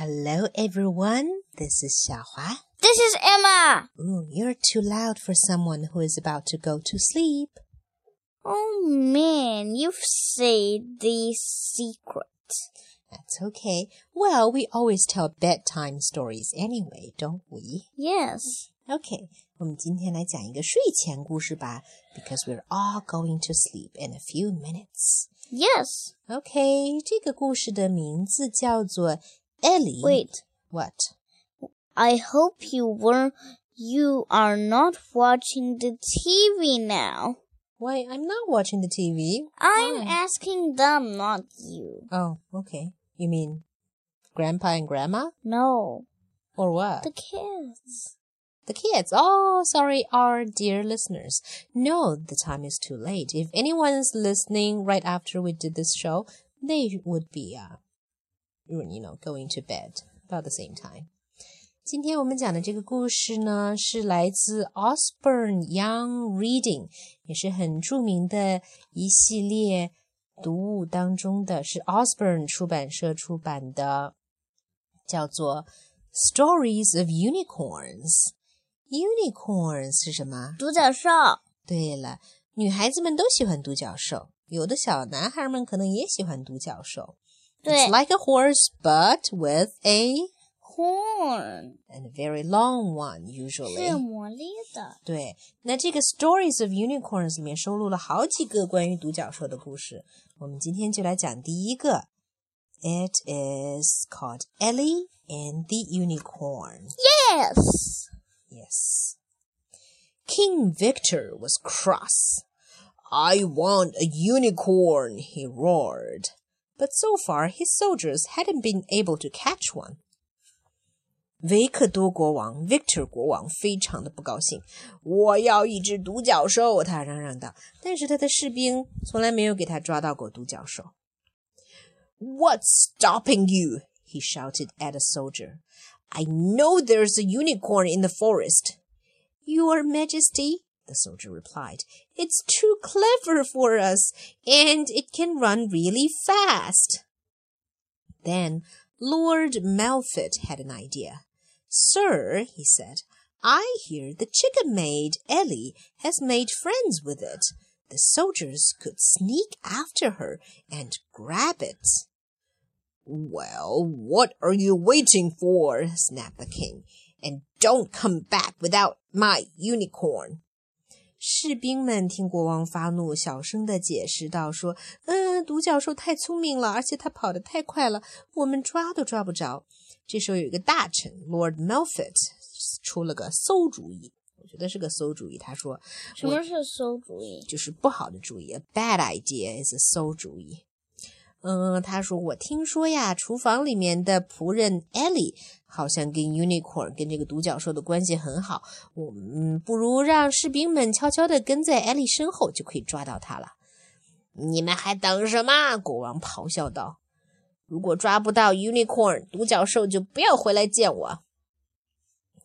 Hello, everyone. This is Xiaohua. This is Emma. Ooh, you're too loud for someone who is about to go to sleep. Oh man, you've said the secret. That's okay. Well, we always tell bedtime stories anyway, don't we? Yes. Okay, 我们今天来讲一个睡前故事吧，because we're all going to sleep in a few minutes. Yes. Okay, 这个故事的名字叫做 Ellie. Wait. What? I hope you were you are not watching the TV now. Why, I'm not watching the TV. I'm Why? asking them, not you. Oh, okay. You mean grandpa and grandma? No, Or what? the kids. The kids. Oh, sorry, our dear listeners. No, the time is too late. If anyone's listening right after we did this show, they would be, uh, you know going to bed about the same time。今天我们讲的这个故事呢，是来自 Usborne Young Reading，也是很著名的一系列读物当中的，是 Usborne 出版社出版的，叫做《Stories of Unicorns》。Unicorns 是什么？独角兽。对了，女孩子们都喜欢独角兽，有的小男孩们可能也喜欢独角兽。对 It's like a horse, but with a horn and a very long one usually. 是有魔力的。对，那这个 Stories of Unicorns 里面收录了好几个关于独角兽的故事。我们今天就来讲第一个。It is called Ellie and the Unicorn. Yes. Yes. King Victor was cross. I want a unicorn, he roared. But so far his soldiers hadn't been able to catch one. 维克多国王 Victor 国王非常的不高兴，我要一只独角兽，他嚷嚷道。但是他的士兵从来没有给他抓到过独角兽。What's stopping you? He shouted at a soldier. I know there's a unicorn in the forest. Your Majesty, the soldier replied, it's too clever for us, and it can run really fast. Then Lord Melfit had an idea. Sir, he said, I hear the chicken maid Ellie has made friends with it. The soldiers could sneak after her and grab it. Well, what are you waiting for? snapped the king. And don't come back without my unicorn. 士兵们听国王发怒，小声的解释道：“说，嗯，独角兽太聪明了，而且它跑得太快了，我们抓都抓不着。”这时候有一个大臣 Lord Melfit 出了个馊主意，我觉得是个馊主意。他说：“什么是馊主意？就是不好的主意，a bad idea is a 馊主意。”嗯，他说：“我听说呀，厨房里面的仆人 Ellie 好像跟 unicorn 跟这个独角兽的关系很好。我们不如让士兵们悄悄地跟在 Ellie 身后，就可以抓到他了。”你们还等什么？国王咆哮道：“如果抓不到 unicorn 独角兽，就不要回来见我。”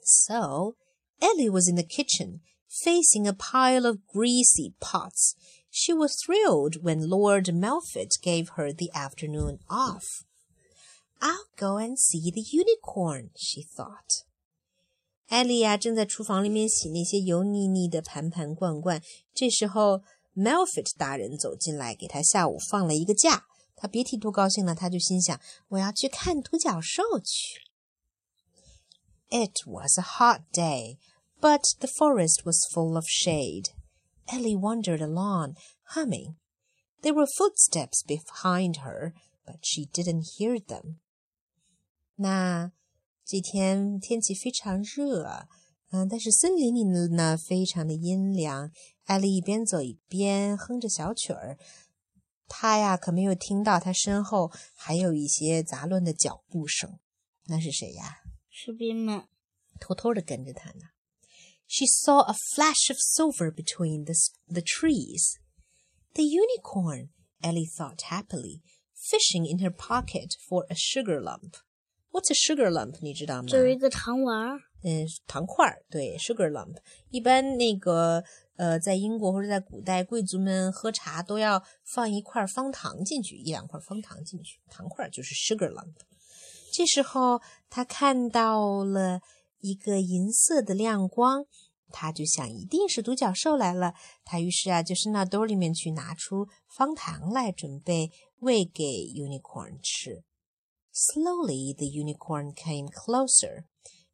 So Ellie was in the kitchen, facing a pile of greasy pots. She was thrilled when Lord Melfit gave her the afternoon off. I'll go and see the unicorn, she thought. 艾丽呀，正在厨房里面洗那些油腻腻的盘盘罐罐。这时候，Melfit 大人走进来，给他下午放了一个假。他别提多高兴了，他就心想：我要去看独角兽去。It was a hot day, but the forest was full of shade. Ellie wandered along, humming. There were footsteps behind her, but she didn't hear them. 那这天天气非常热，嗯，但是森林里呢非常的阴凉。艾丽一边走一边哼着小曲儿，她呀可没有听到她身后还有一些杂乱的脚步声。那是谁呀？士兵们偷偷的跟着她呢。 she saw a flash of silver between the, the trees. The unicorn, Ellie thought happily, fishing in her pocket for a sugar lump. What's a sugar lump？你知道吗？就是一个糖丸儿。嗯，糖块儿，对，sugar lump。一般那个呃，在英国或者在古代，贵族们喝茶都要放一块方糖进去，一两块方糖进去，糖块儿就是 sugar lump。 这时候，他看到了 一个银色的亮光，他就想一定是独角兽来了。他于是啊，就伸到兜里面去拿出方糖来，准备喂给 unicorn 吃。Slowly, the unicorn came closer.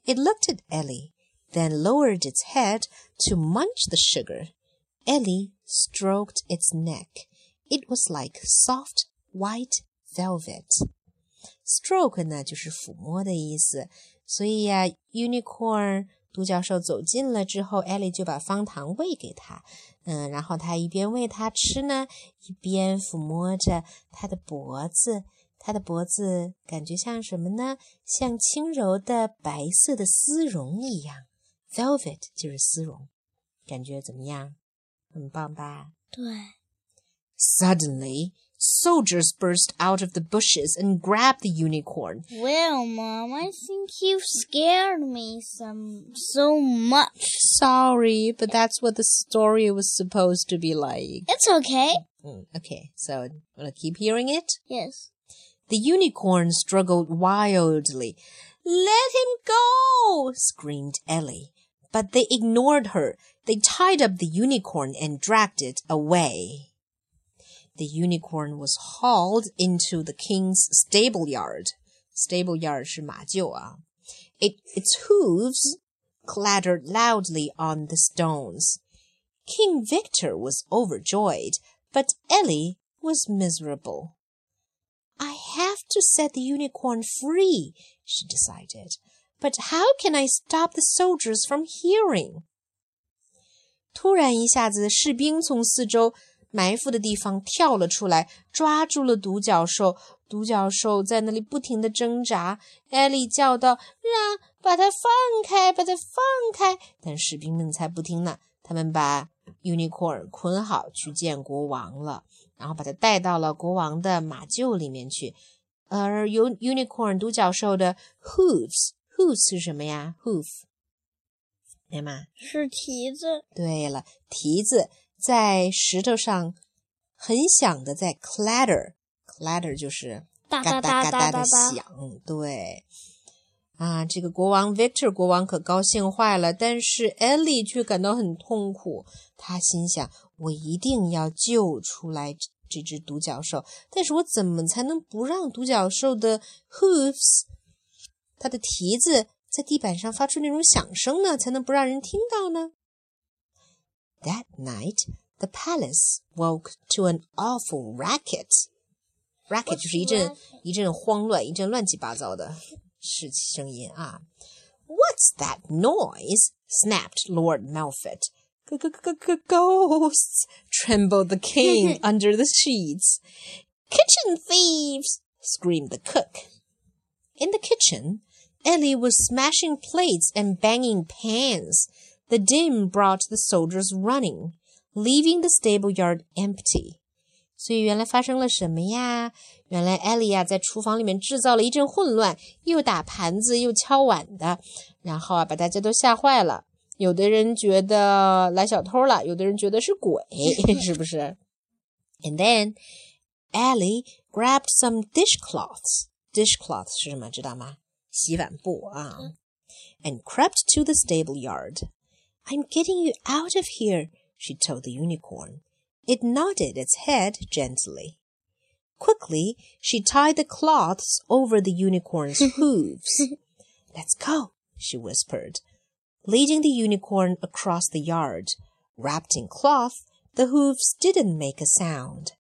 It looked at Ellie, then lowered its head to munch the sugar. Ellie stroked its neck. It was like soft white velvet. Stroke 呢就是抚摸的意思， 所以呀、啊、，unicorn 独角兽走近了之后，艾莉就把方糖喂给他，嗯，然后他一边喂它吃呢，一边抚摸着它的脖子。它的脖子感觉像什么呢？像轻柔的白色的丝绒一样，velvet 就是丝绒，感觉怎么样？很棒吧？对。Suddenly, soldiers burst out of the bushes and grabbed the unicorn. Well, Mom, I think you scared me some so much. Sorry, but that's what the story was supposed to be like. It's okay. Mm, okay, so wanna keep hearing it? Yes. The unicorn struggled wildly. Let him go! screamed Ellie. But they ignored her. They tied up the unicorn and dragged it away The unicorn was hauled into the king's stable yard. Stable yard 是马厩啊. It, its hooves clattered loudly on the stones. King Victor was overjoyed, but Ellie was miserable. I have to set the unicorn free, she decided. But how can I stop the soldiers from hearing? 突然一下子，士兵从四周 埋伏的地方跳了出来，抓住了独角兽。独角兽在那里不停地挣扎。艾莉叫道：“让把它放开，把它放开！”但士兵们才不听呢。他们把 unicorn 捆好去见国王了，然后把它带到了国王的马厩里面去。而有 unicorn 独角兽的 hooves，hooves 是什么呀？hoof，对吗？是蹄子。对了，蹄子在石头上很响的在 clatter，clatter 就是哒嘎哒嘎哒的。响。对，啊，这个国王 Victor 国王可高兴坏了，但是 Ellie 却感到很痛苦。他心想：我一定要救出来这只独角兽，但是我怎么才能不让独角兽的 hooves，它的蹄子在地板上发出那种响声呢？才能不让人听到呢 ？That night, the palace woke to an awful racket. Racket 就是一阵 racket? 一阵慌乱，一阵乱七八糟的事声音啊。What's that noise? snapped Lord Melfett. G -g -g -g Ghosts! trembled the king under the sheets. Kitchen thieves! screamed the cook. In the kitchen, Ellie was smashing plates and banging pans. The din brought the soldiers running, leaving the stable yard empty. 所以原来发生了什么呀？原来艾莉亚在厨房里面制造了一阵混乱，又打盘子又敲碗的，然后啊把大家都吓坏了。有的人觉得来小偷了，有的人觉得是鬼，是不是？And then Ellie grabbed some dishcloths. Dishcloths 是什么？知道吗？洗碗布啊。And crept to the stable yard. I'm getting you out of here, she told the unicorn. It nodded its head gently. Quickly, she tied the cloths over the unicorn's hooves. Let's go, she whispered, leading the unicorn across the yard. Wrapped in cloth, the hooves didn't make a sound.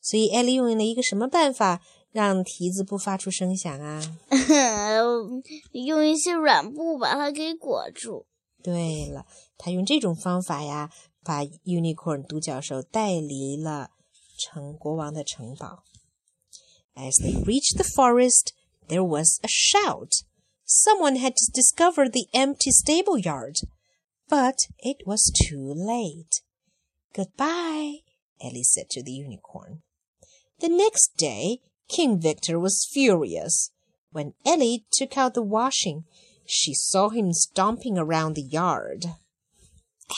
所以艾莉用了一个什么办法让蹄子不发出声响啊？用一些软布把它给裹住。 对了，他用这种方法呀，把 unicorn 独角兽带离了城国王的城堡。As they reached the forest, there was a shout. Someone had discovered the empty stable yard, but it was too late. Goodbye, Ellie said to the unicorn. The next day, King Victor was furious. When Ellie took out the washing, she saw him stomping around the yard.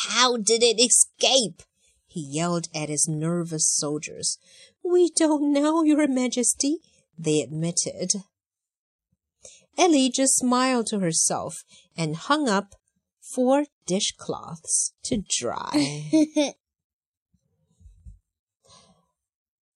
How did it escape? He yelled at his nervous soldiers. We don't know, Your Majesty, they admitted. Ellie just smiled to herself and hung up four dishcloths to dry.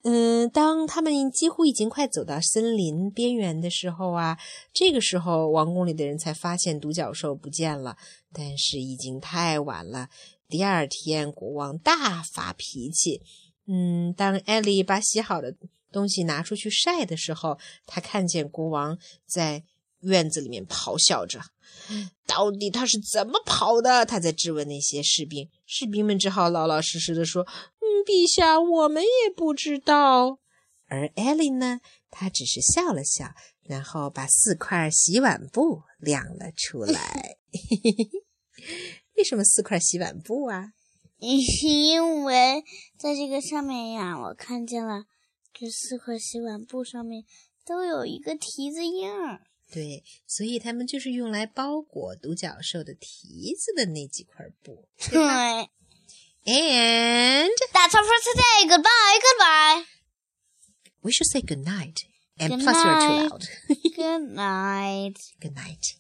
嗯，当他们几乎已经快走到森林边缘的时候啊，这个时候王宫里的人才发现独角兽不见了，但是已经太晚了。第二天，国王大发脾气。嗯，当艾丽把洗好的东西拿出去晒的时候，他看见国王在院子里面咆哮着。到底他是怎么跑的？他在质问那些士兵。士兵们只好老老实实的说：“嗯，陛下，我们也不知道。”而艾莉呢，她只是笑了笑，然后把四块洗碗布亮了出来。为什么四块洗碗布啊？因为在这个上面呀，我看见了这四块洗碗布上面都有一个蹄子印儿。对，所以他们就是用来包裹独角兽的蹄子的那几块布。对。And that's all for today. Goodbye. Goodbye. We should say good night. And Good plus, you're too loud. good night. good night.